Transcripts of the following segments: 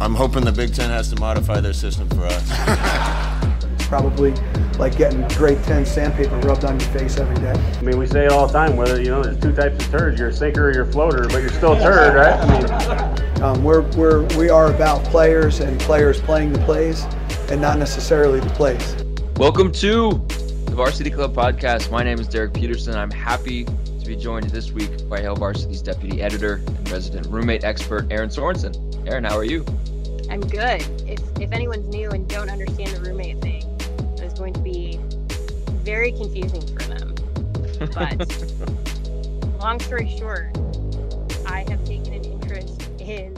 I'm hoping the Big Ten has to modify their system for us. Probably like getting grade 10 sandpaper rubbed on your face every day. I mean, we say it all the time, whether, you know, there's two types of turds. You're a sinker or you're a floater, but you're still a turd, right? I mean, Um, we're, we're, we are about players and players playing the plays and not necessarily the plays. Welcome to the Varsity Club podcast. My name is Derek Peterson. I'm happy to be joined this week by Hail Varsity's deputy editor and resident roommate expert, Erin Sorensen. Erin, how are you? I'm good. If if anyone's new and don't understand the roommate thing, it's going to be very confusing for them. But long story short, I have taken an interest in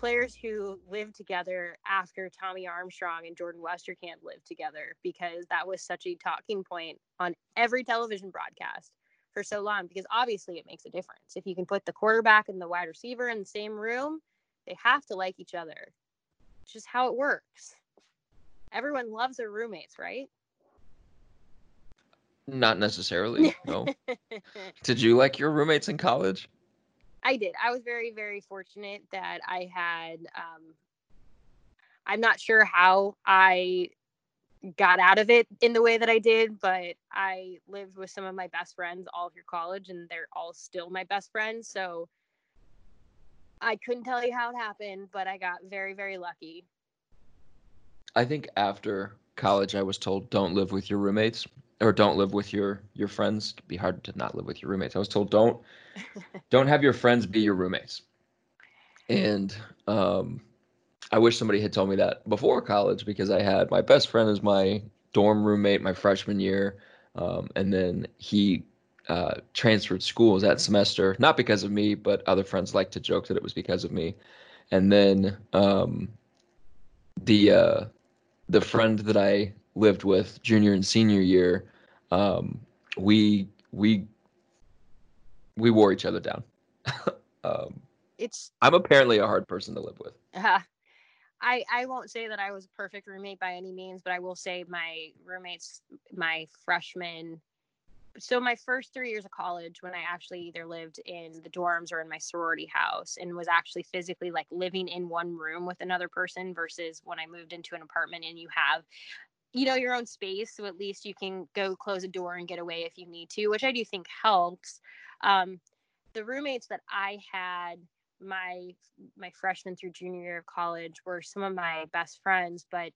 players who lived together after Tommy Armstrong and Jordan Westerkamp lived together because that was such a talking point on every television broadcast for so long because obviously it makes a difference. If you can put the quarterback and the wide receiver in the same room, they have to like each other. It's just how it works. Everyone loves their roommates, right? Not necessarily. No. Did you like your roommates in college? I did. I was very, very fortunate that I had. Um, I'm not sure how I got out of it in the way that I did, but I lived with some of my best friends all through college, and they're all still my best friends. So I couldn't tell you how it happened, but I got very, very lucky. I think after college, I was told don't live with your roommates or don't live with your your friends. It'd be hard to not live with your roommates. I was told don't don't have your friends be your roommates. And um, I wish somebody had told me that before college because I had my best friend as my dorm roommate my freshman year, um, and then he uh, transferred schools that semester, not because of me, but other friends like to joke that it was because of me. And then um, the uh, the friend that I lived with junior and senior year, um, we we we wore each other down. um, It's I'm apparently a hard person to live with. uh, I I won't say that I was a perfect roommate by any means, but I will say my roommates, my freshman, so my first three years of college, when I actually either lived in the dorms or in my sorority house, and was actually physically like living in one room with another person, versus when I moved into an apartment and you have, you know, your own space, so at least you can go close a door and get away if you need to, which I do think helps. Um, the roommates that I had my my freshman through junior year of college were some of my best friends but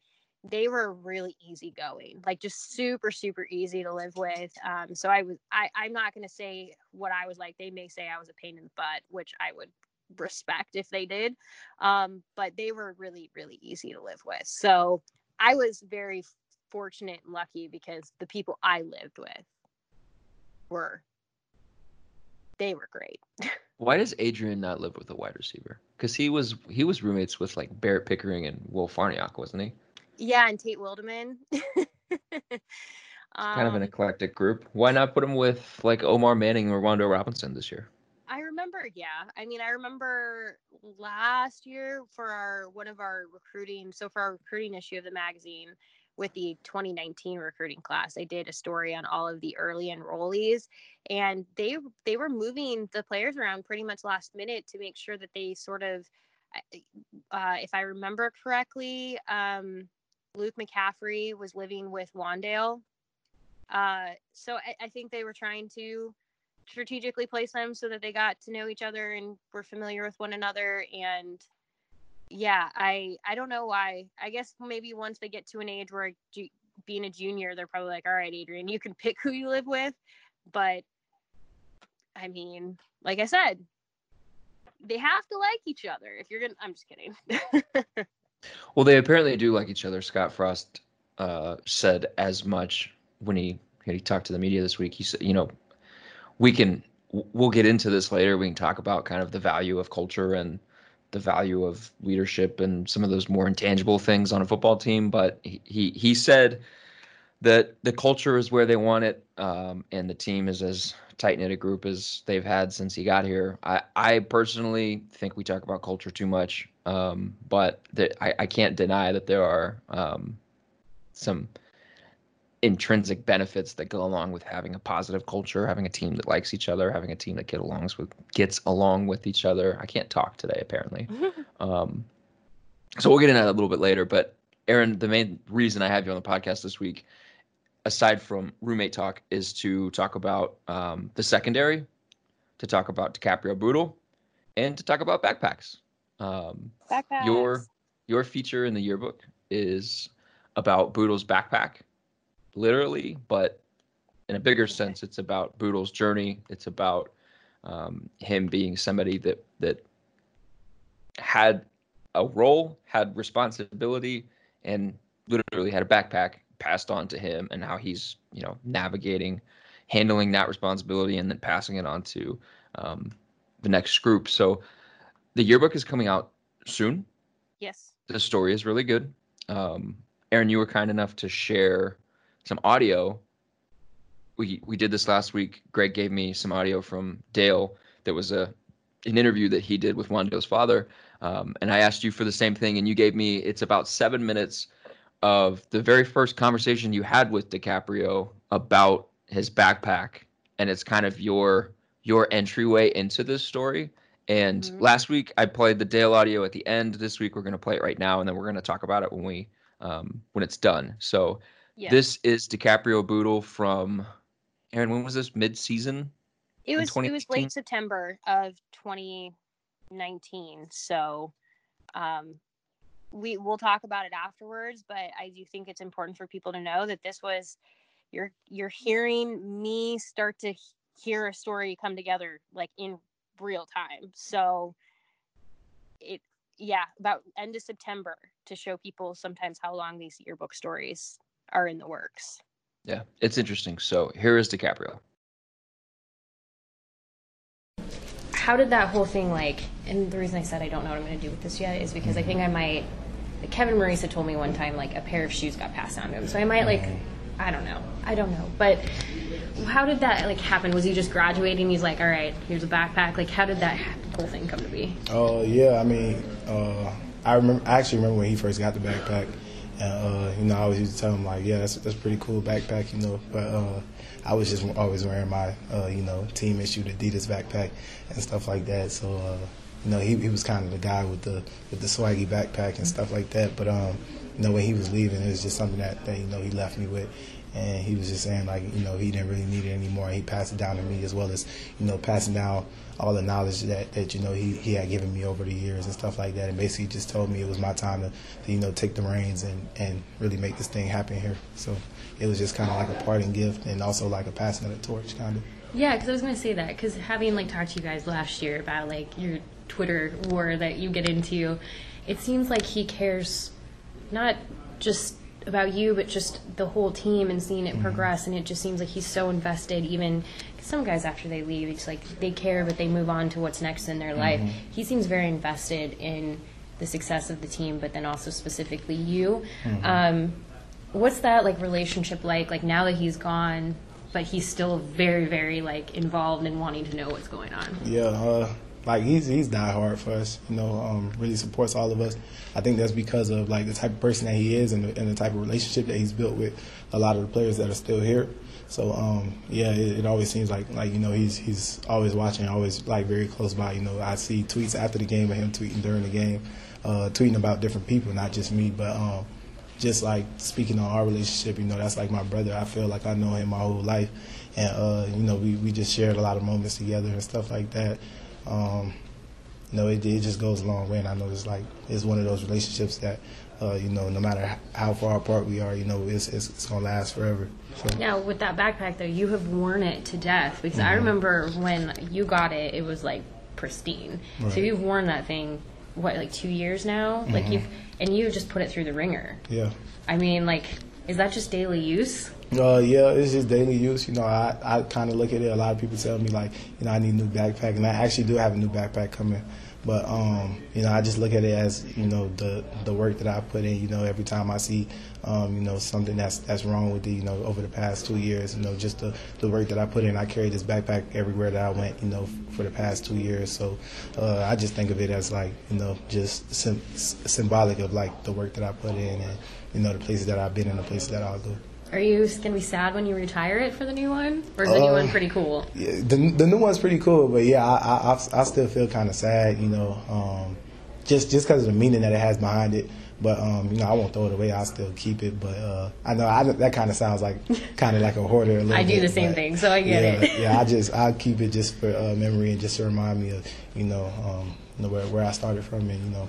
they were really easygoing like just super super easy to live with. Um, so i was i i'm not to say what i was like. They may say i was a pain in the butt which i would respect if they did. Um, but they were really really easy to live with. So i was very fortunate and lucky because the people i lived with were they were great Why does Adrian not live with a wide receiver? Because he was he was roommates with like Barrett Pickering and Will Farniok, wasn't he? Yeah, and Tate Wildeman. Kind of an Um, eclectic group. Why not put him with like Omar Manning or Rondo Robinson this year? I remember, yeah. I mean, I remember last year for our one of our recruiting. So for our recruiting issue of the magazine with the 2019 recruiting class, I did a story on all of the early enrollees, and they they were moving the players around pretty much last minute to make sure that they sort of, uh, if I remember correctly, um, Luke McCaffrey was living with Wandale. Uh, so I, I think they were trying to strategically place them so that they got to know each other and were familiar with one another and yeah i i don't know why i guess maybe once they get to an age where being a junior they're probably like all right adrian you can pick who you live with but i mean like i said they have to like each other if you're gonna i'm just kidding Well, they apparently do like each other. Scott Frost uh, said as much when he he talked to the media this week. He said, you know, we can we'll get into this later. We can talk about kind of the value of culture and the value of leadership and some of those more intangible things on a football team. But he he, he said that the culture is where they want it, um, and the team is as tight knit a group as they've had since he got here. I, I personally think we talk about culture too much, um, but that I, I can't deny that there are um, some intrinsic benefits that go along with having a positive culture, having a team that likes each other, having a team that get along with gets along with each other. I can't talk today apparently. um, so we'll get into that a little bit later. But Erin, the main reason I have you on the podcast this week, aside from roommate talk, is to talk about um, the secondary, to talk about DiCaprio Bootle, and to talk about backpacks. Um, Backpacks. your your feature in the yearbook is about Bootle's backpack, literally, but in a bigger sense, it's about Bootle's journey. It's about um, him being somebody that that had a role, had responsibility, and literally had a backpack passed on to him, and how he's you know navigating, handling that responsibility, and then passing it on to um, the next group. So the yearbook is coming out soon Yes. the story is really good. Um, Erin, you were kind enough to share some audio. We we did this last week. Greg gave me some audio from Dale that was a an interview that he did with Wando's father, um, and I asked you for the same thing, and you gave me it's about seven minutes of the very first conversation you had with DiCaprio about his backpack, and it's kind of your your entryway into this story. And Mhm. last week I played the Dale audio at the end. This week we're going to play it right now, and then we're going to talk about it when we um, when it's done. So Yeah. this is DiCaprio Bootle from Erin. When was this? Mid season? it was it was late September of 2019. So um we we'll talk about it afterwards, but I do think it's important for people to know that this was you're you're hearing me start to hear a story come together like in real time. So it yeah, about end of September to show people sometimes how long these yearbook stories are in the works. Yeah, it's interesting. So here is DiCaprio. how did that whole thing like and the reason i said i don't know what i'm going to do with this yet is because i think i might like kevin maurice told me one time like a pair of shoes got passed down to him so i might like i don't know i don't know but how did that like happen was he just graduating he's like all right here's a backpack like how did that whole thing come to be Uh, yeah, I mean, uh, I remember. I actually remember when he first got the backpack, and uh, you know, I always used to tell him like, "Yeah, that's that's pretty cool backpack," you know. But uh, I was just always wearing my, uh, you know, team issued Adidas backpack and stuff like that. So, uh, you know, he he was kind of the guy with the with the swaggy backpack and stuff like that. But um, you know, when he was leaving, it was just something that, that you know he left me with. And he was just saying like, you know, he didn't really need it anymore. He passed it down to me as well as, you know, passing down all the knowledge that, that you know he, he had given me over the years and stuff like that. And basically just told me it was my time to, to you know take the reins and, and really make this thing happen here. So it was just kind of like a parting gift and also like a passing of the torch kind of yeah because i was going to say that because having like talked to you guys last year about like your twitter war that you get into it seems like he cares not just about you but just the whole team and seeing it progress. And it just seems like he's so invested. Even some guys after they leave it's like they care but they move on to what's next in their life. He seems very invested in the success of the team but then also specifically you. Um, what's that like relationship like like now that he's gone but he's still very very like involved and wanting to know what's going on? Yeah uh, like he's he's die hard for us you know um, really supports all of us I think that's because of like the type of person that he is and the, and the type of relationship that he's built with a lot of the players that are still here so um, yeah, it, it always seems like like you know he's he's always watching, always like very close by. You know, I see tweets after the game of him tweeting during the game, uh, tweeting about different people, not just me, but um, just like speaking on our relationship. You know, that's like my brother. I feel like I know him my whole life, and uh, you know we we just shared a lot of moments together and stuff like that. Um, you know, it, it just goes a long way, and I know it's like it's one of those relationships that. Uh, you know, no matter how far apart we are, you know, it's it's, it's gonna last forever. So. now with that backpack though you have worn it to death because i remember when you got it it was like pristine Right. so you've worn that thing what like two years now like you've and you just put it through the ringer Yeah. i mean like is that just daily use Uh, yeah, it's just daily use. You know, I, I kind of look at it. A lot of people tell me like, you know, I need a new backpack, and I actually do have a new backpack coming. But um, you know, I just look at it as you know the the work that I put in. You know, every time I see um, you know something that's that's wrong with it, you know, over the past two years, you know, just the the work that I put in. I carry this backpack everywhere that I went. You know, for the past two years. So uh, I just think of it as like you know just sim- symbolic of like the work that I put in and you know the places that I've been and the places that I'll go. Are you gonna be sad when you retire it for the new one, or is the new one Uh, pretty cool? Yeah, the the new one's pretty cool, but yeah, I I, I- still feel kind of sad, you know, um, just just because of the meaning that it has behind it. But um, you know, I won't throw it away. I'll still keep it. But uh, I know I, that kind of sounds like kind of like a hoarder. A little I do bit, the same thing, so I get yeah, it. yeah, I just I keep it just for uh, memory and just to remind me of you know, um, you know where where I started from and you know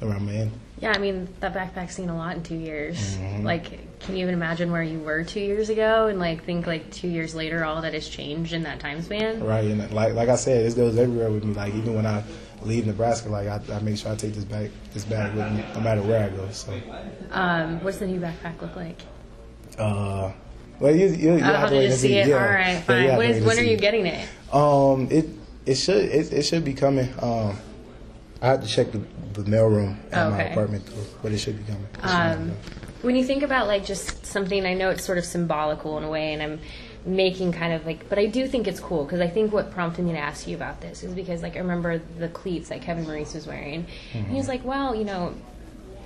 where I'm in. Yeah, I mean that backpack's seen a lot in two years. Mhm. Like, can you even imagine where you were two years ago, and like think like two years later, all that has changed in that time span? Right, and like like I said, this goes everywhere with me. Like even when I leave Nebraska, like I, I make sure I take this bag this bag with me no matter where I go. So, Um, what's the new backpack look like? uh, well, you you, you have to to wait just and see it. Yeah. All right, fine. you have when to is, wait when are you getting it? Um, it it should it, it should be coming. Um, I have to check the, the mailroom at my Okay. apartment though, but it should be coming. It should be Um, when you think about like just something, I know it's sort of symbolical in a way, and I'm making kind of like, but I do think it's cool because I think what prompted me to ask you about this is because like I remember the cleats that Kevin Maurice was wearing, and he was like, well, you know,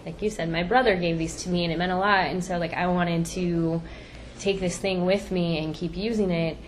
like you said, my brother gave these to me and it meant a lot, and so like I wanted to take this thing with me and keep using it.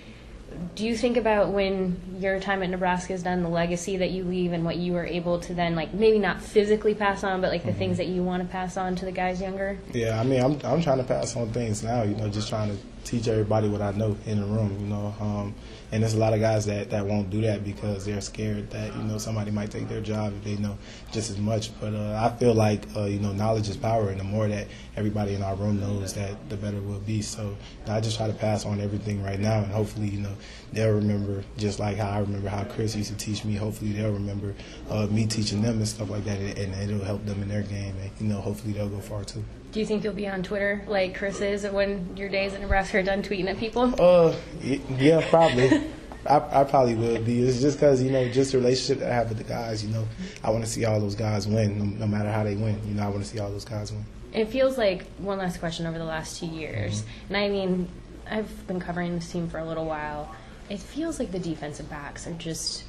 Do you think about when your time at Nebraska is done, the legacy that you leave, and what you were able to then like maybe not physically pass on, but like the mm-hmm. things that you want to pass on to the guys younger? Yeah, I mean, I'm I'm trying to pass on things now. You know, just trying to teach everybody what I know in the room. You know, um, and there's a lot of guys that that won't do that because they're scared that you know somebody might take their job if they know just as much. But uh, I feel like uh, you know, knowledge is power, and the more that everybody in our room knows that, the better we'll be. So I just try to pass on everything right now, and hopefully, you know, they'll remember just like how I remember how Chris used to teach me. Hopefully, they'll remember uh, me teaching them and stuff like that, and, and it'll help them in their game. And you know, hopefully, they'll go far too. Do you think you'll be on Twitter like Chris is when your days in Nebraska are done tweeting at people? Uh, yeah, probably. I, I probably will be. It's just because you know, just the relationship that I have with the guys. You know, I want to see all those guys win, no, no matter how they win. You know, I want to see all those guys win. It feels like one last question over the last two years, and I mean, I've been covering this team for a little while. It feels like the defensive backs are just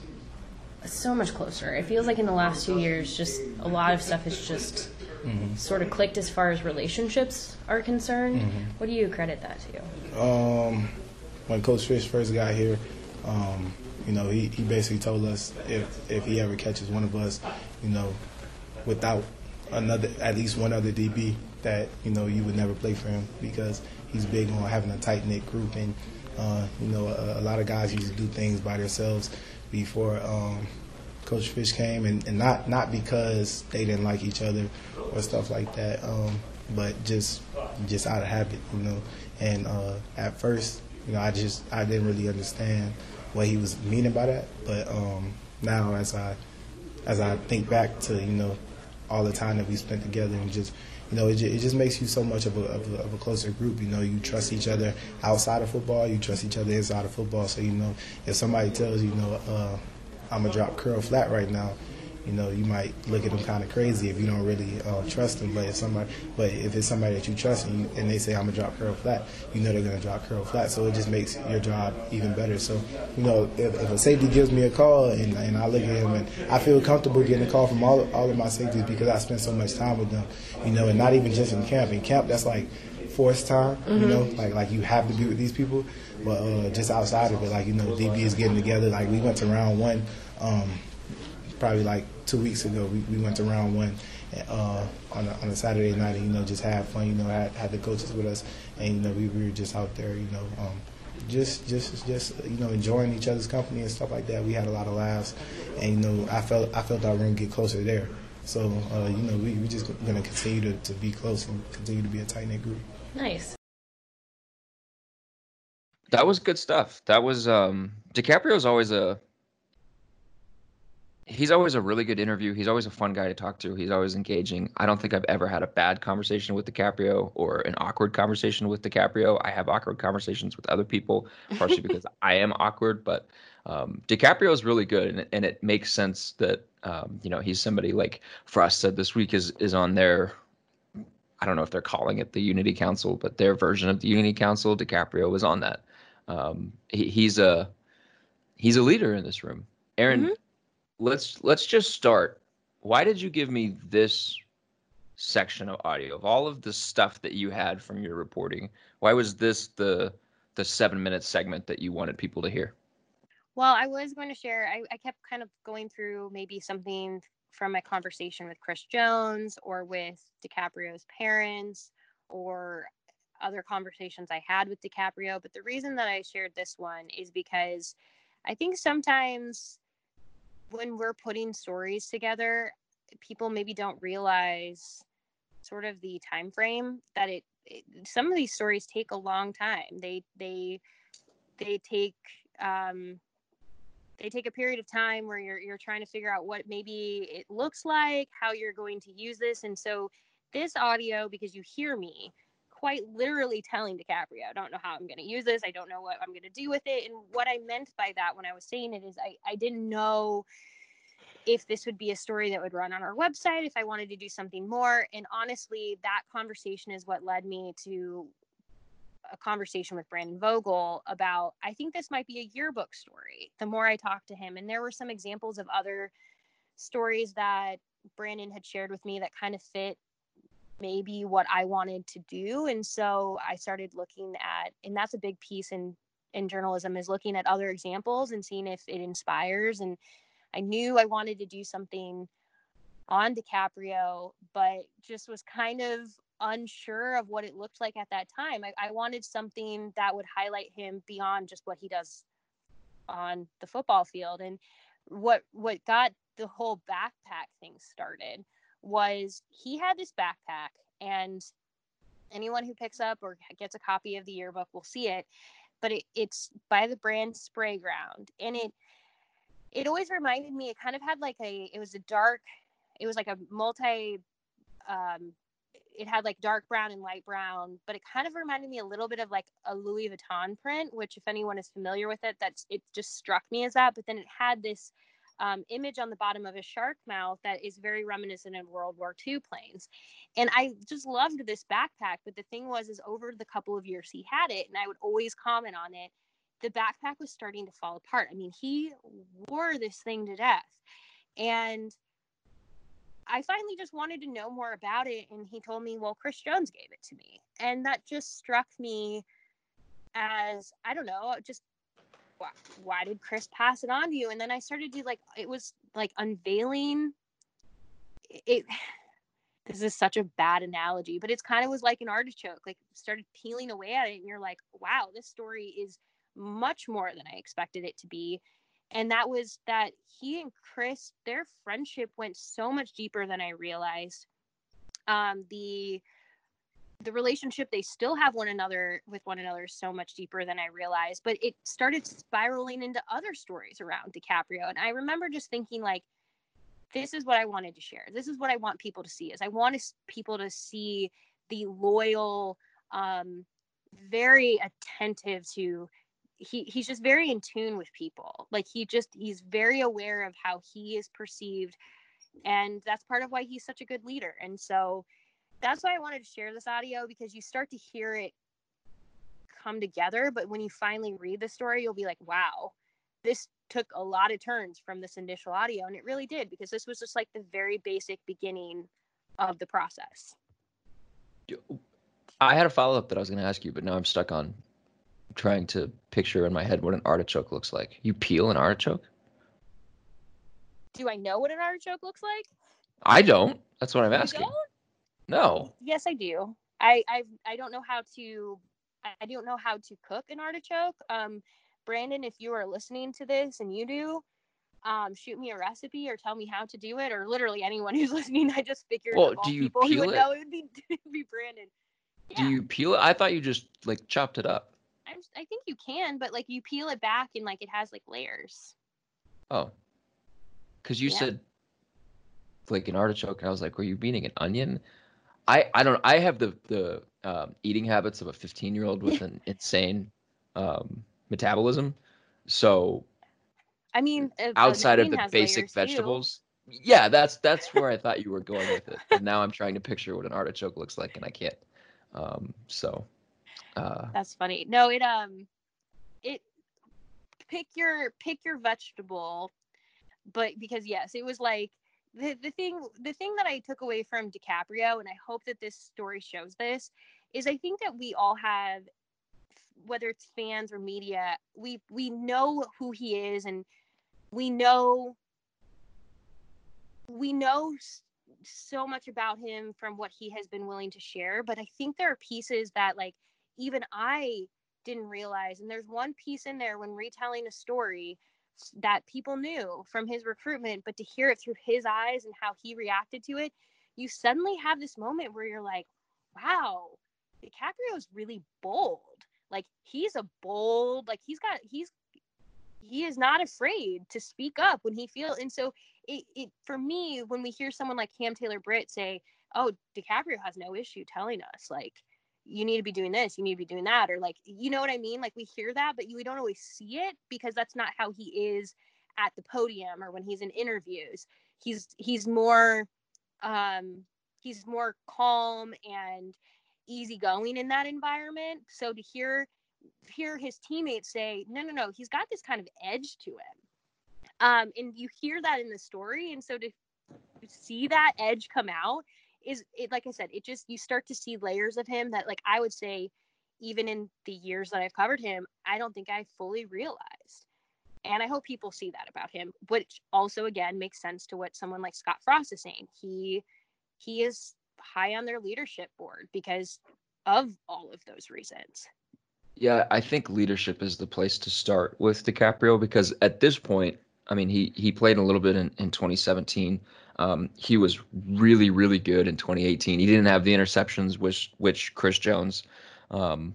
so much closer. It feels like in the last two years, just a lot of stuff has just sort of clicked as far as relationships are concerned. What do you credit that to? Um, when Coach Fish first got here, um, you know, he, he basically told us if if he ever catches one of us, you know, without another at least one other DB, that you know you would never play for him because he's big on having a tight knit group and uh, you know a, a lot of guys used to do things by themselves before um, Coach Fish came and, and not not because they didn't like each other or stuff like that, um, but just just out of habit, you know. And uh, at first, you know, I just I didn't really understand what he was meaning by that, but um, now as I as I think back to you know all the time that we spent together and just you know it, ju- it just makes you so much of a, of a of a closer group. You know, you trust each other outside of football, you trust each other inside of football. So you know, if somebody tells you, you know, uh, I'm gonna drop curl flat right now. You know, you might look at them kind of crazy if you don't really uh, trust them. But if somebody, but if it's somebody that you trust and, you, and they say I'm gonna drop curl flat, you know they're gonna drop curl flat. So it just makes your job even better. So you know, if, if a safety gives me a call and, and I look at him and I feel comfortable getting a call from all all of my safeties because I spend so much time with them. You know, and not even just in camp. In camp, that's like forced time. You know, like like you have to be with these people. But uh, just outside of it, like you know, DB is getting together. Like we went to round one. Um, probably like two weeks ago. We, we went to round one uh, on a, on a Saturday night, and you know, just had fun. You know, had had the coaches with us, and you know, we, we were just out there. You know, um, just just just you know, enjoying each other's company and stuff like that. We had a lot of laughs, and you know, I felt I felt our room get closer there. So uh, you know, we we just gonna continue to, to be close and continue to be a tight knit group. Nice. That was good stuff. That was um DiCaprio's always a he's always a really good interview. He's always a fun guy to talk to. He's always engaging. I don't think I've ever had a bad conversation with DiCaprio or an awkward conversation with DiCaprio. I have awkward conversations with other people, partially because I am awkward, but um, DiCaprio is really good, and, and it makes sense that um, you know he's somebody like Frost said this week is is on their I don't know if they're calling it the Unity Council, but their version of the Unity Council. DiCaprio was on that. Um, he, he's a he's a leader in this room. Erin, mm-hmm let's let's just start. Why did you give me this section of audio of all of the stuff that you had from your reporting? Why was this the the seven minute segment that you wanted people to hear? Well, I was going to share. I, I kept kind of going through maybe something from my conversation with Chris Jones or with DiCaprio's parents or other conversations I had with DiCaprio. But the reason that I shared this one is because I think sometimes when we're putting stories together, people maybe don't realize sort of the time frame that it, it some of these stories take a long time. They they they take um they take a period of time where you're you're trying to figure out what maybe it looks like, how you're going to use this. And so this audio, because you hear me, quite literally telling DiCaprio, I don't know how I'm going to use this. I don't know what I'm going to do with it. And what I meant by that when I was saying it is I, I didn't know if this would be a story that would run on our website, if I wanted to do something more. And honestly, that conversation is what led me to a conversation with Brandon Vogel about I think this might be a yearbook story. The more I talked to him, and there were some examples of other stories that Brandon had shared with me that kind of fit maybe what I wanted to do. And so I started looking at, and that's a big piece in in journalism is looking at other examples and seeing if it inspires. And I knew I wanted to do something on DiCaprio, but just was kind of unsure of what it looked like at that time. I, I wanted something that would highlight him beyond just what he does on the football field. And what what got the whole backpack thing started was he had this backpack and anyone who picks up or gets a copy of the yearbook will see it but it, it's by the brand Sprayground and it it always reminded me it kind of had like a it was a dark it was like a multi um it had like dark brown and light brown but it kind of reminded me a little bit of like a louis vuitton print which if anyone is familiar with it that's it just struck me as that but then it had this um, image on the bottom of a shark mouth that is very reminiscent of World War II planes. And I just loved this backpack. But the thing was, is over the couple of years he had it, and I would always comment on it, the backpack was starting to fall apart. I mean, he wore this thing to death. And I finally just wanted to know more about it. And he told me, well, Chris Jones gave it to me. And that just struck me as, I don't know, just why, why did Chris pass it on to you? And then I started to like, it was like unveiling it. This is such a bad analogy, but it's kind of was like an artichoke, like started peeling away at it. And you're like, wow, this story is much more than I expected it to be. And that was that he and Chris, their friendship went so much deeper than I realized. Um, the the relationship they still have one another with one another so much deeper than I realized, but it started spiraling into other stories around DiCaprio. And I remember just thinking like, this is what I wanted to share. This is what I want people to see is I want people to see the loyal, um, very attentive to he he's just very in tune with people. Like he just he's very aware of how he is perceived and that's part of why he's such a good leader. And so that's why I wanted to share this audio because you start to hear it come together, but when you finally read the story, you'll be like, "Wow, this took a lot of turns from this initial audio." And it really did because this was just like the very basic beginning of the process. I had a follow up that I was going to ask you, but now I'm stuck on trying to picture in my head what an artichoke looks like. You peel an artichoke? Do I know what an artichoke looks like? I don't. That's what I'm asking. No. Yes, I do. I I I don't know how to I don't know how to cook an artichoke. Um, Brandon, if you are listening to this and you do, um, shoot me a recipe or tell me how to do it, or literally anyone who's listening. I just figured well, do you people peel who would it? know it would be, be Brandon. Do you peel it? I thought you just like chopped it up. I'm, I think you can, but like you peel it back and like it has like layers. Oh, because you Yeah. said like an artichoke, and I was like, were you meaning an onion? I I don't. I have the the um, eating habits of a 15 year old with an insane um, metabolism. So I mean, outside of the basic layers, too. vegetables, yeah, that's that's where I thought you were going with it. And now I'm trying to picture what an artichoke looks like, and I can't. Um, so uh, That's funny. No, it um, it pick your pick your vegetable, but because yes, it was like the the thing the thing that I took away from DiCaprio, and I hope that this story shows this, is I think that we all have, whether it's fans or media, we we know who he is, and we know we know so much about him from what he has been willing to share but i think there are pieces that like even i didn't realize and there's one piece in there when retelling a story that people knew from his recruitment but to hear it through his eyes and how he reacted to it you suddenly have this moment where you're like wow DiCaprio is really bold. Like he's a bold like he's got he's he is not afraid to speak up when he feels and so it, it for me when we hear someone like cam taylor britt say oh DiCaprio has no issue telling us like you need to be doing this you need to be doing that or like you know what i mean? Like we hear that but we don't always see it because that's not how he is at the podium or when he's in interviews. He's he's more um he's more calm and easygoing in that environment. So to hear hear his teammates say no no no he's got this kind of edge to him. Um and you hear that in the story and so to see that edge come out is it like i said it just you start to see layers of him that like i would say even in the years that i've covered him i don't think i fully realized. And i hope people see that about him which also again makes sense to what someone like scott frost is saying. He he is high on their leadership board because of all of those reasons. Yeah, I think leadership is the place to start with DiCaprio because at this point, I mean, he he played a little bit in, in 2017. Um, he was really, really good in 2018. He didn't have the interceptions, which which Chris Jones um,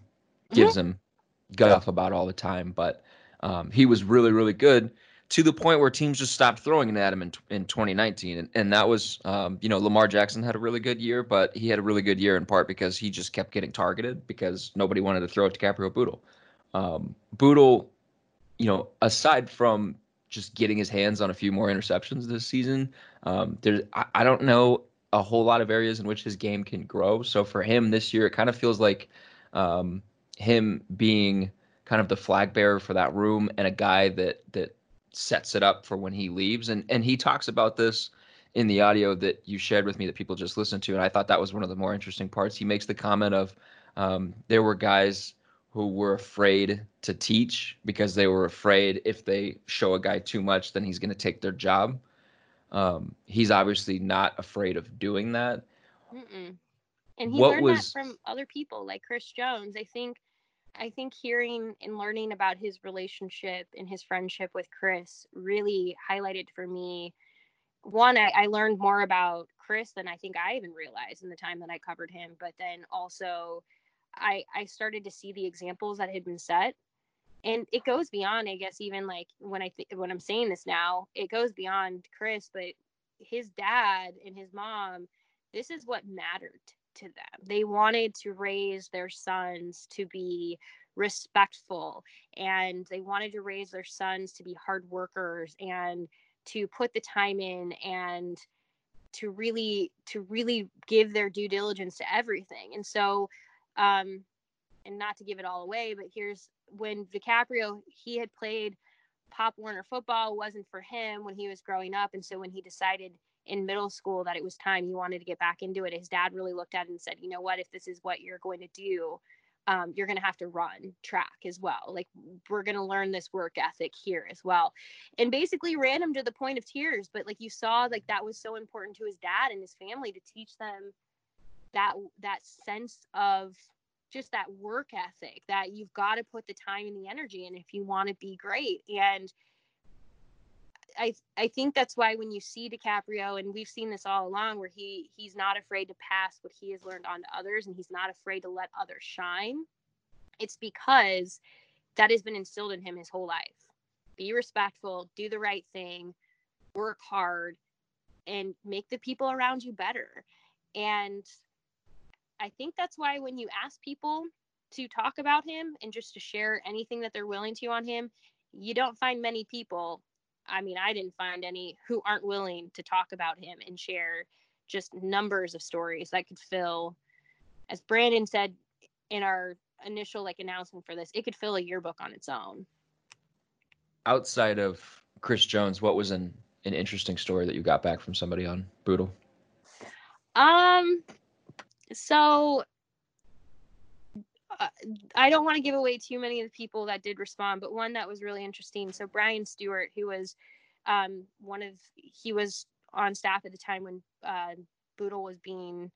gives him guff about all the time, but um, he was really, really good to the point where teams just stopped throwing it at him in, in 2019. And, and that was, um, you know, Lamar Jackson had a really good year, but he had a really good year in part because he just kept getting targeted because nobody wanted to throw it to Caprio Bootle. Um, Bootle, you know, aside from just getting his hands on a few more interceptions this season, um, there's, I, I don't know a whole lot of areas in which his game can grow. So for him this year, it kind of feels like um, him being kind of the flag bearer for that room and a guy that that sets it up for when he leaves. And and he talks about this in the audio that you shared with me that people just listened to. And I thought that was one of the more interesting parts. He makes the comment of um, there were guys who were afraid to teach because they were afraid if they show a guy too much, then he's going to take their job. Um, he's obviously not afraid of doing that. Mm-mm. And he What learned was- that from other people like Chris Jones. I think I think hearing and learning about his relationship and his friendship with Chris really highlighted for me one, I, I learned more about Chris than I think I even realized in the time that I covered him. But then also I I started to see the examples that had been set. And it goes beyond, I guess, even like when I when I'm saying this now, it goes beyond Chris, but his dad and his mom this is what mattered to them. They wanted to raise their sons to be respectful and they wanted to raise their sons to be hard workers and to put the time in and to really to really give their due diligence to everything. And so um and not to give it all away, but here's when DiCaprio he had played Pop Warner football wasn't for him when he was growing up. And so when he decided in middle school that it was time he wanted to get back into it his dad really looked at it and said you know what? If this is what you're going to do um, you're going to have to run track as well. Like we're going to learn this work ethic here as well. And basically ran him to the point of tears. But like you saw like that was so important to his dad and his family to teach them that that sense of just that work ethic that you've got to put the time and the energy in if you want to be great and I I think that's why when you see DiCaprio and we've seen this all along where he he's not afraid to pass what he has learned on to others and he's not afraid to let others shine. It's because that has been instilled in him his whole life. Be respectful, do the right thing, work hard, and make the people around you better. And I think that's why when you ask people to talk about him and just to share anything that they're willing to on him, you don't find many people. I mean, I didn't find any who aren't willing to talk about him and share just numbers of stories that could fill, as Brandon said in our initial like announcement for this, it could fill a yearbook on its own. Outside of Chris Jones, what was an an interesting story that you got back from somebody on Bootle? Um, so uh, I don't want to give away too many of the people that did respond, but one that was really interesting. So Brian Stewart, who was um, one of he was on staff at the time when uh, Bootle was being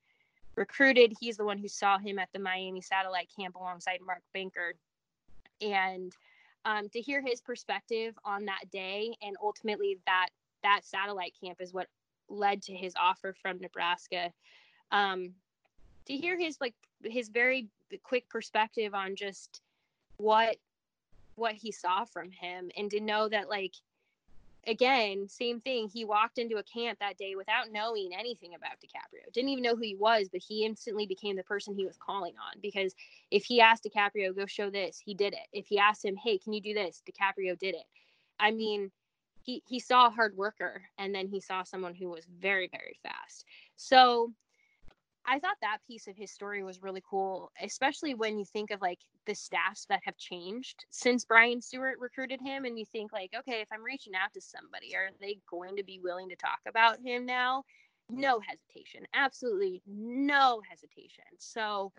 recruited. He's the one who saw him at the Miami satellite camp alongside Mark Banker, and um, to hear his perspective on that day and ultimately that that satellite camp is what led to his offer from Nebraska. Um, to hear his like his very quick perspective on just what what he saw from him and to know that like again same thing he walked into a camp that day without knowing anything about DiCaprio. Didn't even know who he was but he instantly became the person he was calling on because if he asked DiCaprio go show this he did it. If he asked him hey can you do this? DiCaprio did it. I mean he he saw a hard worker and then he saw someone who was very very fast. So I thought that piece of his story was really cool, especially when you think of like the staffs that have changed since Brian Stewart recruited him. And you think, like, okay, if I'm reaching out to somebody, are they going to be willing to talk about him now? No hesitation. Absolutely no hesitation. So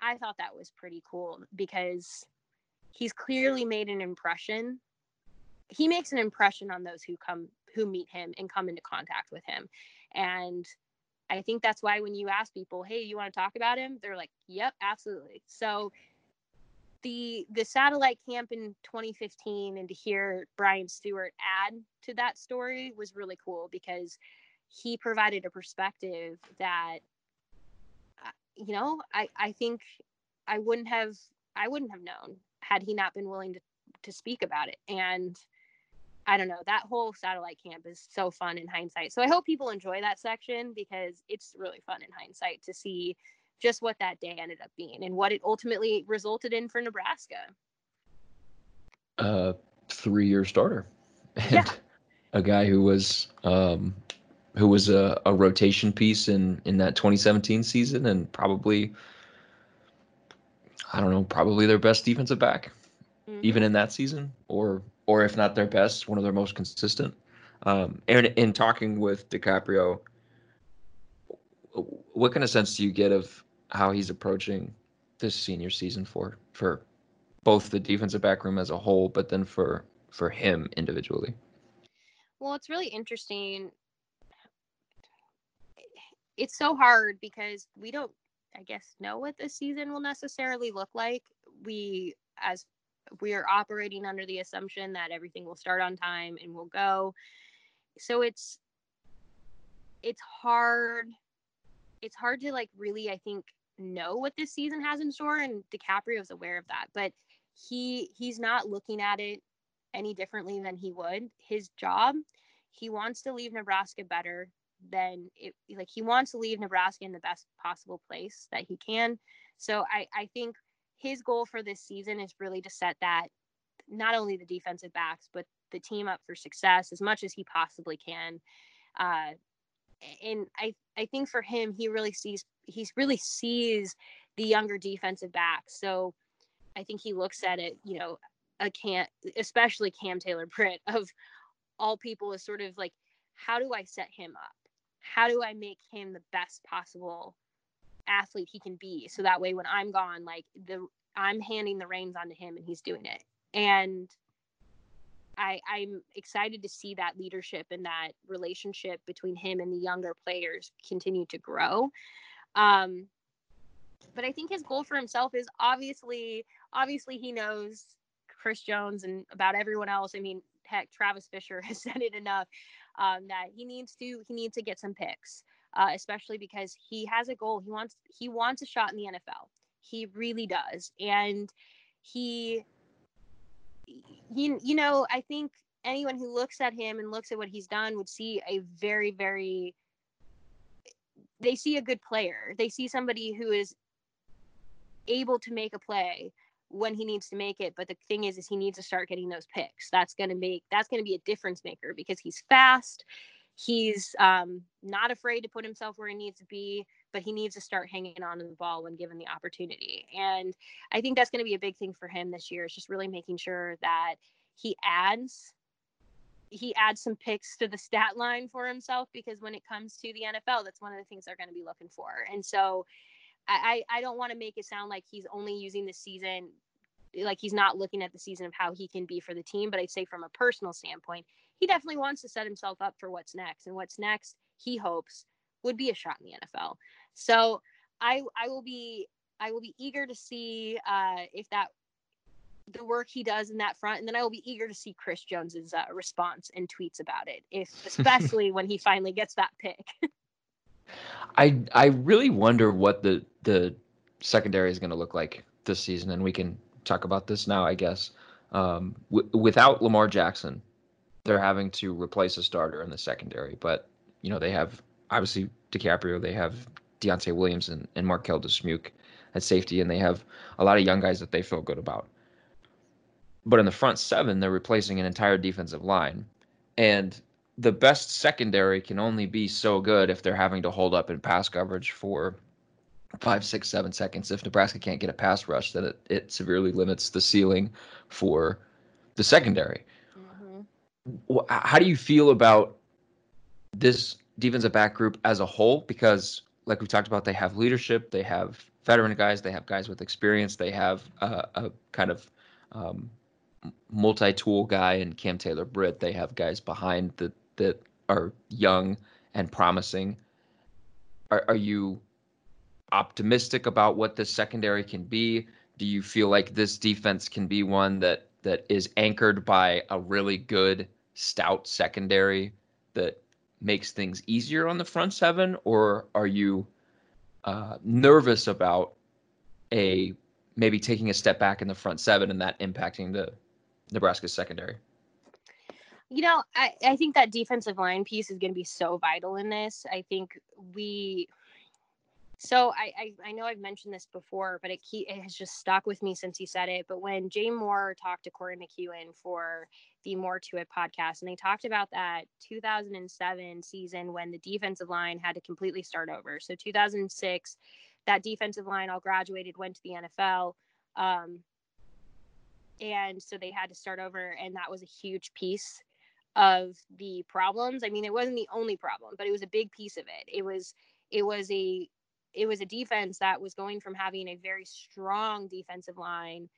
I thought that was pretty cool because he's clearly made an impression. He makes an impression on those who come, who meet him and come into contact with him. And I think that's why when you ask people, "Hey, you want to talk about him?" they're like, "Yep, absolutely." So the the satellite camp in 2015 and to hear Brian Stewart add to that story was really cool because he provided a perspective that uh, you know, I I think I wouldn't have I wouldn't have known had he not been willing to to speak about it and I don't know. That whole satellite camp is so fun in hindsight. So I hope people enjoy that section because it's really fun in hindsight to see just what that day ended up being and what it ultimately resulted in for Nebraska. A three-year starter, and yeah. a guy who was um, who was a, a rotation piece in in that 2017 season, and probably I don't know, probably their best defensive back, mm-hmm. even in that season, or or if not their best, one of their most consistent. Um, and in talking with DiCaprio, what kind of sense do you get of how he's approaching this senior season for for both the defensive back room as a whole, but then for for him individually? Well, it's really interesting. It's so hard because we don't, I guess, know what this season will necessarily look like. We, as we are operating under the assumption that everything will start on time and will go. So it's it's hard it's hard to like really i think know what this season has in store and DiCaprio is aware of that but he he's not looking at it any differently than he would. His job he wants to leave Nebraska better than it like he wants to leave Nebraska in the best possible place that he can. So I I think his goal for this season is really to set that not only the defensive backs but the team up for success as much as he possibly can. Uh, and i i think for him he really sees he's really sees the younger defensive backs. So i think he looks at it you know a can't especially cam taylor britt of all people is sort of like how do i set him up? How do i make him the best possible athlete he can be. So that way when i'm gone like the i'm handing the reins onto him and he's doing it. And i i'm excited to see that leadership and that relationship between him and the younger players continue to grow. Um but i think his goal for himself is obviously obviously he knows chris jones and about everyone else. I mean heck travis fisher has said it enough um, that he needs to he needs to get some picks uh, especially because he has a goal. He wants he wants a shot in the NFL. He really does, and he, he you know I think anyone who looks at him and looks at what he's done would see a very, very they see a good player. They see somebody who is able to make a play when he needs to make it. But the thing is, is he needs to start getting those picks. That's going to make that's going to be a difference maker because he's fast. He's um, not afraid to put himself where he needs to be, but he needs to start hanging on to the ball when given the opportunity. And I think that's going to be a big thing for him this year. Is just really making sure that he adds he adds some picks to the stat line for himself because when it comes to the NFL, that's one of the things they're going to be looking for. And so I, I don't want to make it sound like he's only using the season like he's not looking at the season of how he can be for the team but i'd say from a personal standpoint he definitely wants to set himself up for what's next and what's next he hopes would be a shot in the nfl so i i will be i will be eager to see uh, if that the work he does in that front and then i will be eager to see chris jones's uh, response and tweets about it if especially when he finally gets that pick I I really wonder what the the secondary is going to look like this season, and we can talk about this now, I guess. Um, w- without Lamar Jackson, they're having to replace a starter in the secondary, but you know they have obviously DiCaprio, they have Deontai Williams and, and Marquel Dismuke at safety, and they have a lot of young guys that they feel good about. But in the front seven, they're replacing an entire defensive line, and the best secondary can only be so good if they're having to hold up in pass coverage for five, six, seven seconds. If Nebraska can't get a pass rush, then it, it severely limits the ceiling for the secondary. How do you feel about this defensive back group as a whole? Because, like we talked about, they have leadership, they have veteran guys, they have guys with experience, they have a, a kind of um, multi-tool guy and Cam Taylor Britt. They have guys behind the that are young and promising. Are, are you optimistic about what this secondary can be? Do you feel like this defense can be one that that is anchored by a really good stout secondary that makes things easier on the front seven, or are you uh, nervous about a maybe taking a step back in the front seven and that impacting the Nebraska secondary? You know, I, I think that defensive line piece is going to be so vital in this. I think we, so I, I, I know I've mentioned this before, but it, it has just stuck with me since he said it. But when Jay Moore talked to Corey McKeon for the More to It podcast, and they talked about that 2007 season when the defensive line had to completely start over. So 2006, that defensive line all graduated, went to the NFL. Um, and so they had to start over and that was a huge piece of the problems. I mean, it wasn't the only problem, but it was a big piece of it. It was it was a it was a defense that was going from having a very strong defensive line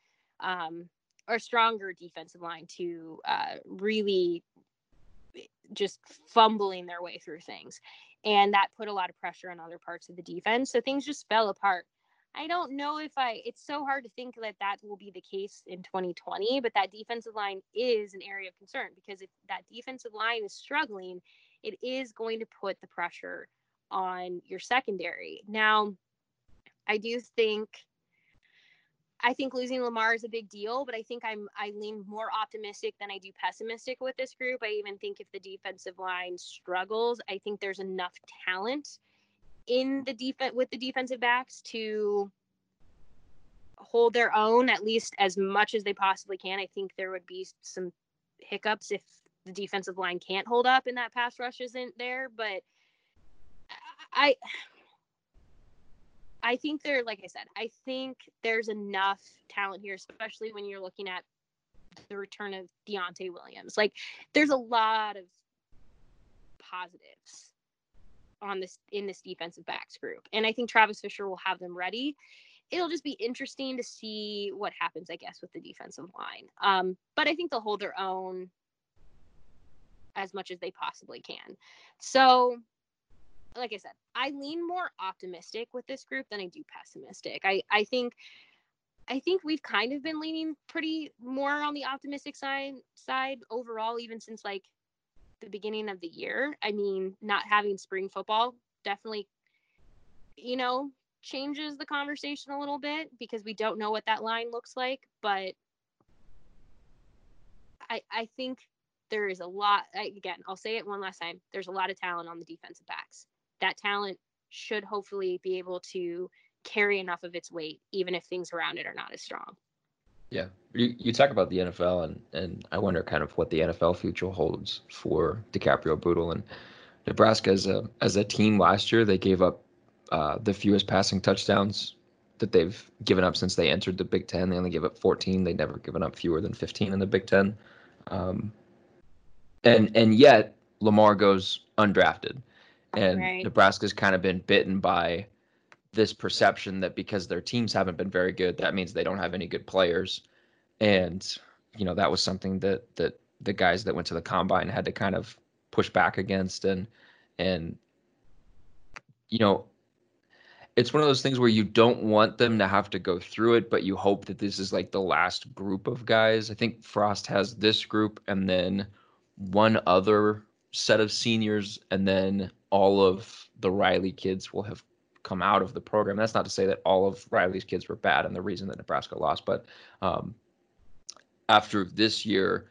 um, or stronger defensive line to uh, really just fumbling their way through things. And that put a lot of pressure on other parts of the defense. So things just fell apart. I don't know if I, it's so hard to think that that will be the case in 2020, but that defensive line is an area of concern because if that defensive line is struggling, it is going to put the pressure on your secondary. Now, I do think I think losing Lamar is a big deal, but I think I'm I lean more optimistic than I do pessimistic with this group. I even think if the defensive line struggles, I think there's enough talent in the defense with the defensive backs to hold their own at least as much as they possibly can. I think there would be some hiccups if the defensive line can't hold up and that pass rush isn't there, but I I think there like I said, I think there's enough talent here especially when you're looking at the return of Deontai Williams. Like there's a lot of positives on this in this defensive backs group. And I think Travis Fisher will have them ready. It'll just be interesting to see what happens, I guess, with the defensive line. Um, but I think they'll hold their own as much as they possibly can. So, like I said, I lean more optimistic with this group than I do pessimistic. I, I think I think we've kind of been leaning pretty more on the optimistic side side overall, even since like the beginning of the year. I mean, not having spring football definitely, you know, changes the conversation a little bit because we don't know what that line looks like. But I, I think there is a lot again i'll say it one last time there's a lot of talent on the defensive backs that talent should hopefully be able to carry enough of its weight even if things around it are not as strong yeah you, you talk about the nfl and and i wonder kind of what the nfl future holds for dicaprio bootle and nebraska as a as a team last year they gave up uh, the fewest passing touchdowns that they've given up since they entered the Big Ten. They only gave up 14. They've never given up fewer than 15 in the Big Ten. Um, and and yet Lamar goes undrafted, and right. Nebraska's kind of been bitten by this perception that because their teams haven't been very good, that means they don't have any good players, and you know that was something that that the guys that went to the combine had to kind of push back against, and and you know it's one of those things where you don't want them to have to go through it, but you hope that this is like the last group of guys. I think Frost has this group and then one other set of seniors, and then all of the Riley kids will have come out of the program. That's not to say that all of Riley's kids were bad and the reason that Nebraska lost, but um, after this year,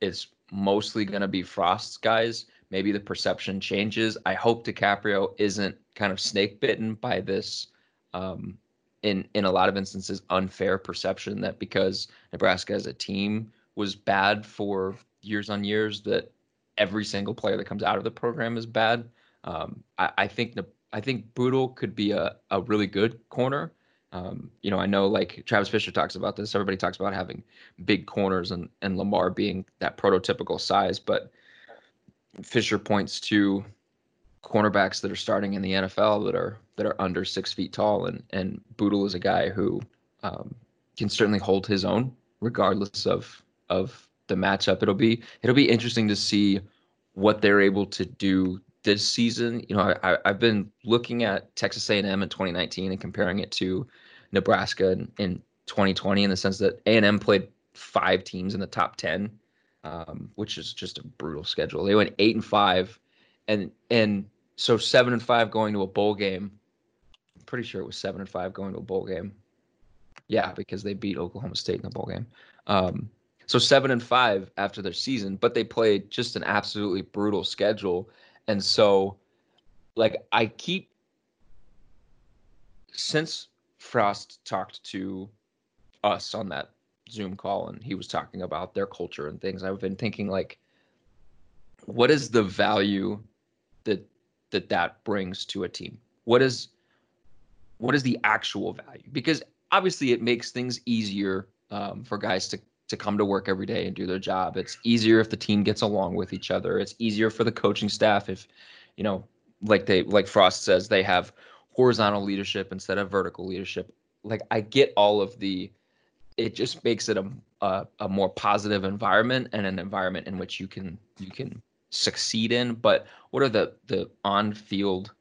it's mostly going to be Frost's guys. Maybe the perception changes. I hope DiCaprio isn't kind of snake bitten by this um, in in a lot of instances unfair perception that because Nebraska as a team was bad for years on years that every single player that comes out of the program is bad. Um, I, I, think the I think Bootle could be a, a really good corner. Um, you know, I know like Travis Fisher talks about this. Everybody talks about having big corners and, and Lamar being that prototypical size, but Fisher points to cornerbacks that are starting in the NFL that are that are under six feet tall, and and Bootle is a guy who um, can certainly hold his own regardless of of the matchup. It'll be it'll be interesting to see what they're able to do this season. You know, I, I've been looking at Texas A&M in 2019 and comparing it to Nebraska in, in 2020 in the sense that A&M played five teams in the top 10, um, which is just a brutal schedule. They went eight and five, and and so seven and five going to a bowl game. I'm pretty sure it was seven and five going to a bowl game. Yeah, because they beat Oklahoma State in the bowl game. Um, so seven and five after their season, but they played just an absolutely brutal schedule. And so, like, I keep since Frost talked to us on that Zoom call and he was talking about their culture and things, I've been thinking like, what is the value that that that brings to a team? What is what is the actual value? Because obviously it makes things easier um, for guys to to come to work every day and do their job. It's easier if the team gets along with each other. It's easier for the coaching staff if, you know, like they like Frost says, they have horizontal leadership instead of vertical leadership. Like I get all of the it just makes it a, a, a more positive environment and an environment in which you can you can succeed in, but what are the the on-field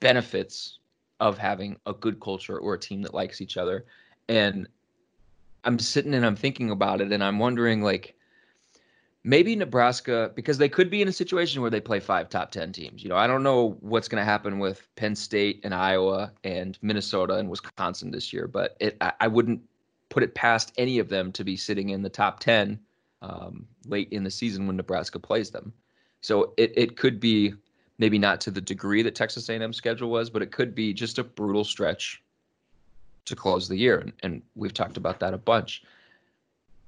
benefits of having a good culture or a team that likes each other? And I'm sitting and I'm thinking about it and I'm wondering like maybe Nebraska because they could be in a situation where they play five top 10 teams. You know, I don't know what's going to happen with Penn State and Iowa and Minnesota and Wisconsin this year, but it I, I wouldn't put it past any of them to be sitting in the top 10 um, late in the season when Nebraska plays them. So it, it could be maybe not to the degree that Texas A&M schedule was, but it could be just a brutal stretch to close the year, and, and we've talked about that a bunch.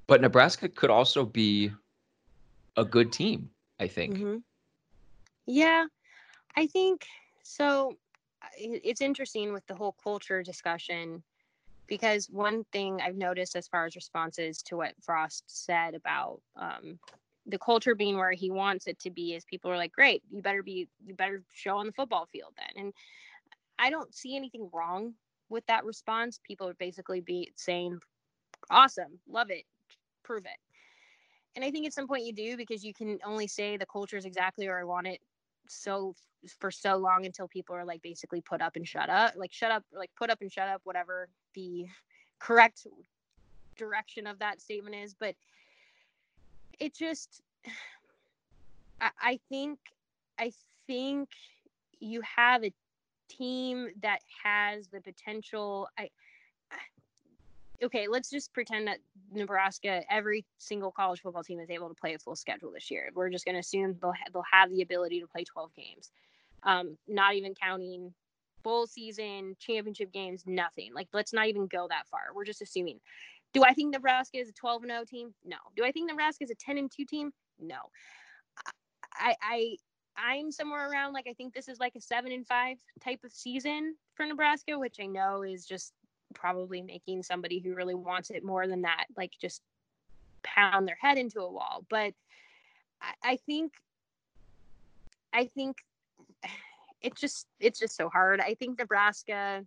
But Nebraska could also be a good team, I think. Mm-hmm. Yeah, I think so. It's interesting with the whole culture discussion because one thing I've noticed as far as responses to what Frost said about um, the culture being where he wants it to be is people are like, great, you better be, you better show on the football field then. And I don't see anything wrong with that response. People would basically be saying, awesome, love it, prove it. And I think at some point you do because you can only say the culture is exactly where I want it so for so long until people are like basically put up and shut up like shut up like put up and shut up whatever the correct direction of that statement is but it just I, I think i think you have a team that has the potential i okay, let's just pretend that Nebraska, every single college football team is able to play a full schedule this year. We're just going to assume they'll ha- they'll have the ability to play 12 games, um, not even counting full season championship games. Nothing. Like let's not even go that far. We're just assuming. Do I think Nebraska is a 12 and 0 team? No. Do I think Nebraska is a 10 and 2 team? No. I I I'm somewhere around like I think this is like a seven and five type of season for Nebraska, which I know is just probably making somebody who really wants it more than that like just pound their head into a wall. But I, I think i think it's just it's just so hard. I think nebraska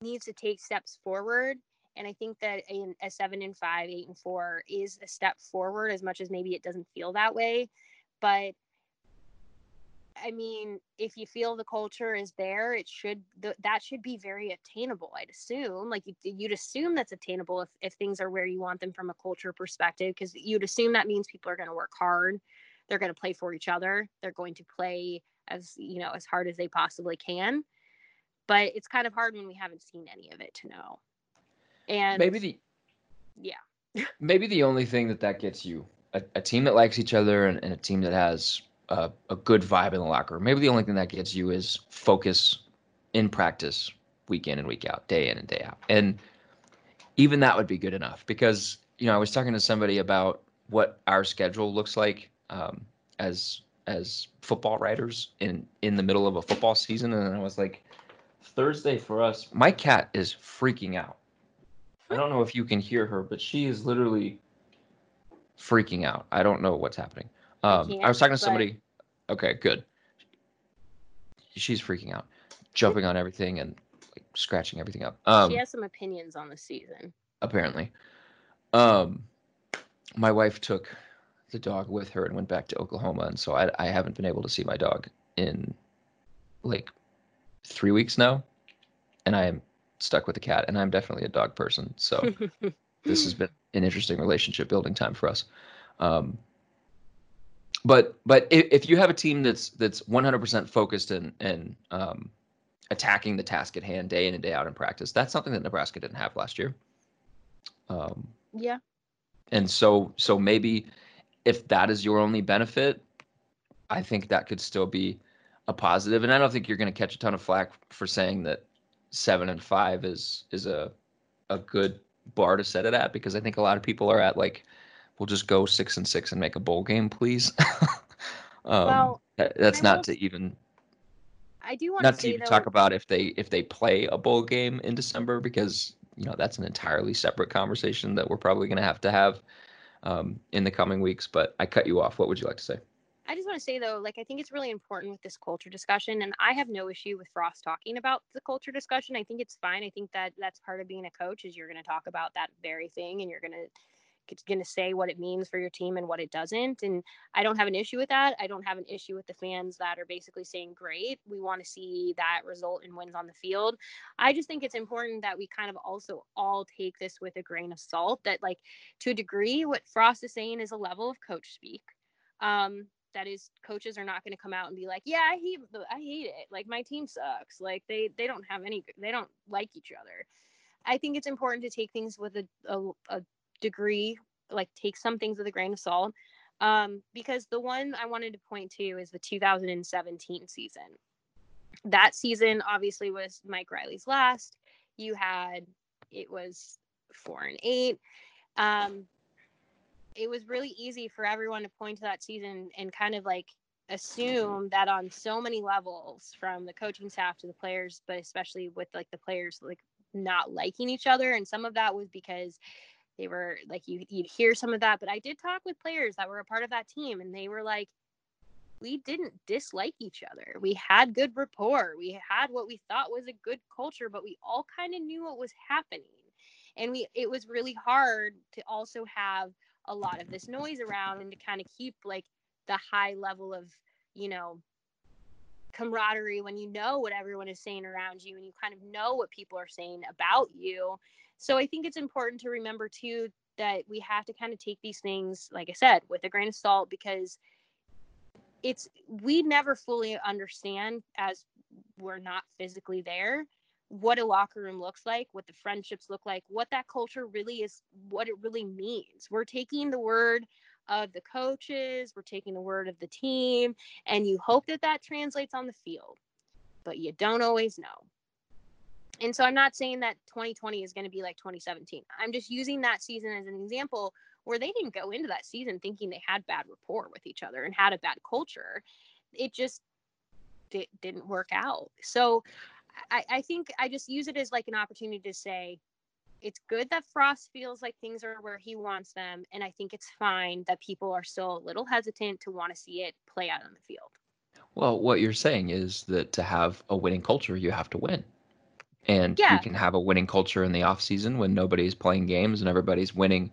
needs to take steps forward. And i think that a, a seven and five eight and four is a step forward as much as maybe it doesn't feel that way. But I mean, if you feel the culture is there, it should th- that should be very attainable. I'd assume, like you, you'd assume that's attainable if if things are where you want them from a culture perspective, because you'd assume that means people are going to work hard, they're going to play for each other, they're going to play as you know as hard as they possibly can. But it's kind of hard when we haven't seen any of it to know. And maybe the yeah, maybe the only thing that that gets you a, a team that likes each other and, and a team that has a, a good vibe in the locker room. Maybe the only thing that gets you is focus in practice week in and week out, day in and day out. And even that would be good enough because, you know, I was talking to somebody about what our schedule looks like um, as as football writers in in the middle of a football season and I was like Thursday for us my cat is freaking out. I don't know if you can hear her but she is literally freaking out. I don't know what's happening. Um, I, I was talking to somebody. Okay, good. She's freaking out, jumping on everything and like scratching everything up. Um, she has some opinions on the season. Apparently, um, my wife took the dog with her and went back to Oklahoma, and so I, I haven't been able to see my dog in like three weeks now, and I am stuck with the cat, and I'm definitely a dog person, so this has been an interesting relationship building time for us. Um, but but if, if you have a team that's that's 100% focused and and um, attacking the task at hand day in and day out in practice, that's something that Nebraska didn't have last year. Um, yeah. And so so maybe if that is your only benefit, I think that could still be a positive. And I don't think you're going to catch a ton of flack for saying that seven and five is is a a good bar to set it at because I think a lot of people are at like we'll just go six and six and make a bowl game, please. um, well, that, that's not to even. I do want not to, to even talk about if they if they play a bowl game in December because you know that's an entirely separate conversation that we're probably going to have to have um, in the coming weeks. But I cut you off. What would you like to say? I just want to say though, like I think it's really important with this culture discussion, and I have no issue with Frost talking about the culture discussion. I think it's fine. I think that that's part of being a coach is you're going to talk about that very thing, and you're going to going to say what it means for your team and what it doesn't. And I don't have an issue with that. I don't have an issue with the fans that are basically saying, great, we want to see that result in wins on the field. I just think it's important that we kind of also all take this with a grain of salt that, like, to a degree, what Frost is saying is a level of coach speak. Um, that is coaches are not going to come out and be like yeah i hate i hate it like my team sucks like they they don't have any they don't like each other i think it's important to take things with a, a, a degree, like take some things with a grain of salt. Um, because the one I wanted to point to is the 2017 season. That season obviously was Mike Riley's last. You had it was four and eight. Um, it was really easy for everyone to point to that season and kind of like assume that on so many levels from the coaching staff to the players but especially with like the players like not liking each other and some of that was because they were like you you'd hear some of that but i did talk with players that were a part of that team and they were like we didn't dislike each other. We had good rapport. We had what we thought was a good culture but we all kind of knew what was happening. And we it was really hard to also have a lot of this noise around and to kind of keep like the high level of you know camaraderie when you know what everyone is saying around you and you kind of know what people are saying about you so I think it's important to remember too that we have to kind of take these things, like I said, with a grain of salt because it's we never fully understand as we're not physically there what a locker room looks like, what the friendships look like, what that culture really is, what it really means. We're taking the word of the coaches, we're taking the word of the team, and you hope that that translates on the field, but you don't always know. And so I'm not saying that 2020 is going to be like 2017. I'm just using that season as an example where they didn't go into that season thinking they had bad rapport with each other and had a bad culture. It just di- didn't work out. So I, I think I just use it as like an opportunity to say it's good that Frost feels like things are where he wants them. And I think it's fine that people are still a little hesitant to want to see it play out on the field. Well, what you're saying is that to have a winning culture, you have to win. And Yeah. you can have a winning culture in the off season when nobody's playing games and everybody's winning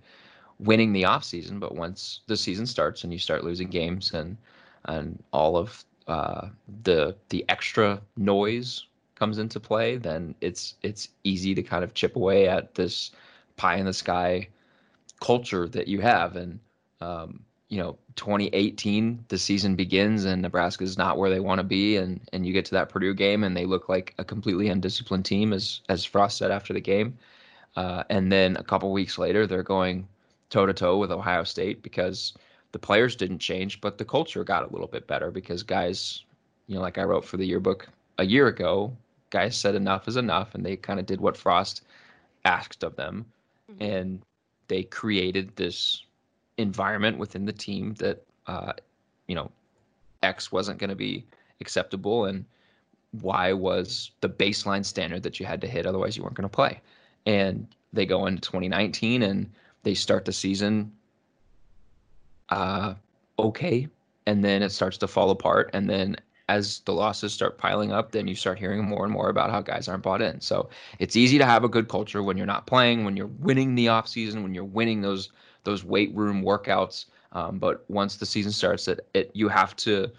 winning the off season. But once the season starts and you start losing games and and all of uh, the the extra noise comes into play, then it's it's easy to kind of chip away at this pie in the sky culture that you have. And um, you know, 2018, the season begins and Nebraska is not where they want to be, and and you get to that Purdue game and they look like a completely undisciplined team, as as Frost said after the game. Uh, and then a couple weeks later, they're going toe to toe with Ohio State because the players didn't change, but the culture got a little bit better because guys, you know, like I wrote for the yearbook a year ago, guys said enough is enough, and they kind of did what Frost asked of them, and they created this environment within the team that uh, you know X wasn't going to be acceptable and Y was the baseline standard that you had to hit, otherwise you weren't going to play. And they go into 2019 and they start the season uh, okay, and then it starts to fall apart, and then as the losses start piling up, then you start hearing more and more about how guys aren't bought in. So it's easy to have a good culture when you're not playing, when you're winning the off season, when you're winning those those weight room workouts. Um, but once the season starts, it, it you have to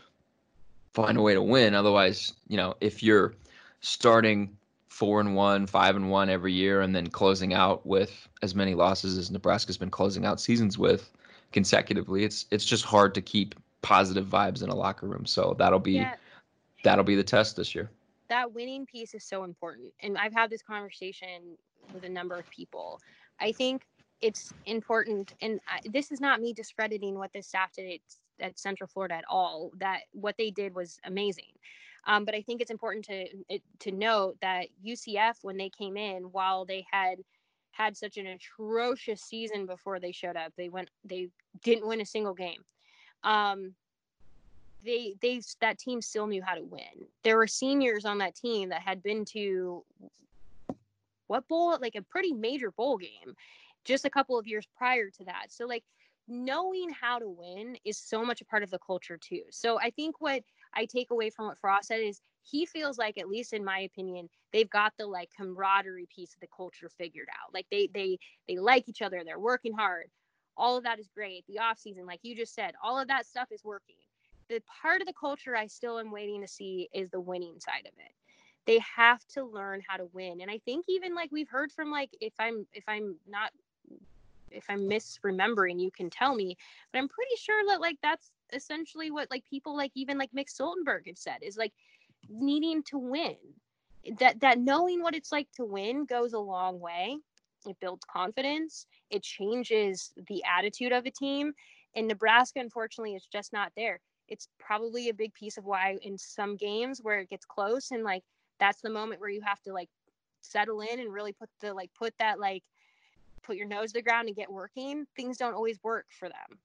find a way to win. Otherwise, you know, if you're starting four and one, five and one every year, and then closing out with as many losses as Nebraska's been closing out seasons with consecutively, it's it's just hard to keep positive vibes in a locker room. So that'll be Yeah. that'll be the test this year. that winning piece is so important. And I've had this conversation with a number of people. I think it's important, and I, this is not me discrediting what the staff did at, at Central Florida at all. That what they did was amazing. Um, but I think it's important to to note that UCF, when they came in, while they had had such an atrocious season before they showed up, they went they didn't win a single game. Um, they they that team still knew how to win. There were seniors on that team that had been to what bowl like a pretty major bowl game just a couple of years prior to that. So like knowing how to win is so much a part of the culture too. So I think what I take away from what Frost said is he feels like at least in my opinion they've got the like camaraderie piece of the culture figured out. Like they they they like each other, they're working hard. All of that is great. The off season like you just said, all of that stuff is working the part of the culture I still am waiting to see is the winning side of it. They have to learn how to win. And I think even like we've heard from like if I'm if I'm not if I'm misremembering, you can tell me, but I'm pretty sure that like that's essentially what like people like even like Mick Stoltenberg had said is like needing to win. That that knowing what it's like to win goes a long way. It builds confidence. It changes the attitude of a team. And Nebraska, unfortunately, is just not there it's probably a big piece of why in some games where it gets close and like that's the moment where you have to like settle in and really put the like put that like put your nose to the ground and get working things don't always work for them.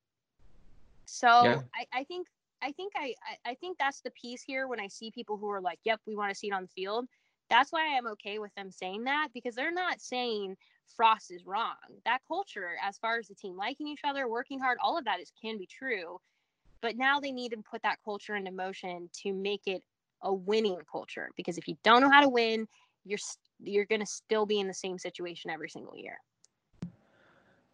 So Yeah. I, I think i think I, I i think that's the piece here when i see people who are like yep we want to see it on the field. That's why i'm okay with them saying that because they're not saying frost is wrong. That culture as far as the team liking each other working hard all of that is can be true but now they need to put that culture into motion to make it a winning culture because if you don't know how to win you're you're going to still be in the same situation every single year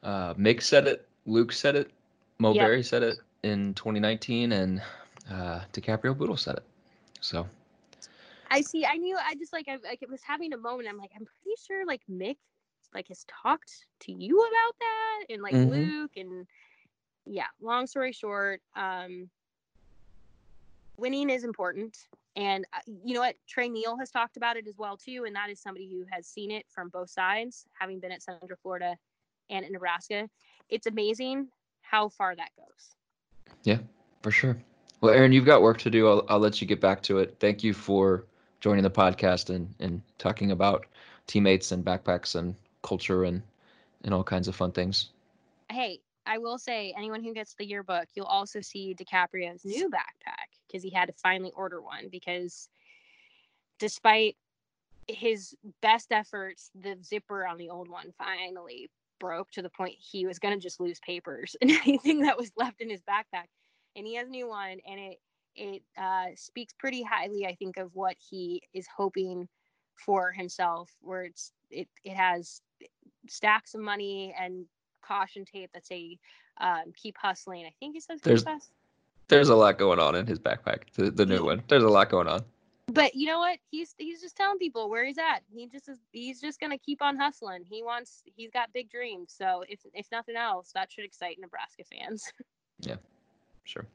Uh, Mick said it, Luke said it, Mo Yep. Barry said it in 2019, and uh, DiCaprio Bootle said it. So i see i knew i just like I, like, it was having a moment i'm like i'm pretty sure like mick like has talked to you about that and like Mhm. luke and yeah long story short um winning is important And uh, you know what? Tre Neal has talked about it as well too, and that is somebody who has seen it from both sides, having been at Central Florida and in Nebraska. It's amazing how far that goes. Yeah, for sure. Well, Erin, you've got work to do. I'll, I'll let you get back to it. Thank you for joining the podcast and, and talking about teammates and backpacks and culture and, and all kinds of fun things. Hey, I will say, anyone who gets the yearbook, you'll also see DiCaprio's new backpack because he had to finally order one because despite his best efforts, the zipper on the old one finally broke to the point he was going to just lose papers and anything that was left in his backpack. And he has a new one, and it it uh, speaks pretty highly, I think, of what he is hoping for himself. Where it's it it has stacks of money and caution tape that say um, "keep hustling." I think he says There's- "keep. There's a lot going on in his backpack, the, the new one. There's a lot going on. But you know what? He's he's just telling people where he's at. He just is he's just gonna keep on hustling. He wants he's got big dreams. So if if nothing else that should excite nebraska fans. Yeah, Sure.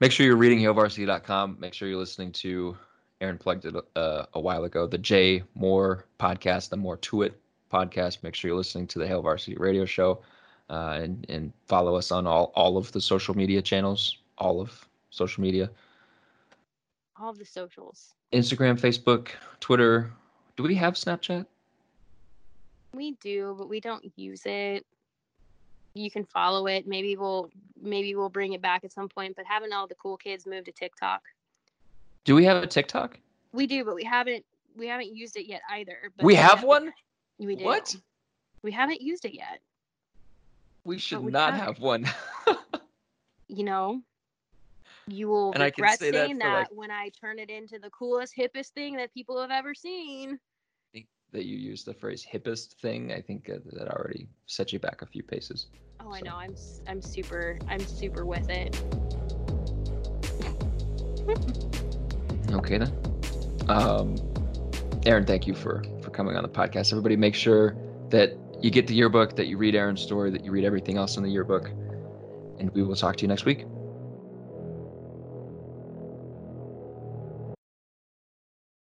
Make sure you're reading HailVarsity.com. Make sure you're listening to Erin plugged it uh, a while ago, the Jay Moore podcast, the More to It podcast. Make sure you're listening to the Hail Varsity Radio Show, uh, and and follow us on all all of the social media channels, all of social media, all of the socials Instagram, Facebook, Twitter. Do we have Snapchat? we do but we don't use it you can follow it maybe we'll maybe we'll bring it back at some point but haven't all the cool kids moved to tiktok Do we have a TikTok? we do but we haven't we haven't used it yet either but We have one. we do What? we haven't used it yet We should we not have. have one. you know, you will And regret say that saying for, that like- when I turn it into the coolest, hippest thing that people have ever seen. I think that you used the phrase hippest thing. I think uh, that already set you back a few paces. Oh, I know. I'm I'm super I'm super with it. Okay then. Um, Erin, thank you for for coming on the podcast. Everybody, make sure that you get the yearbook, that you read Erin's story, that you read everything else in the yearbook, and we will talk to you next week.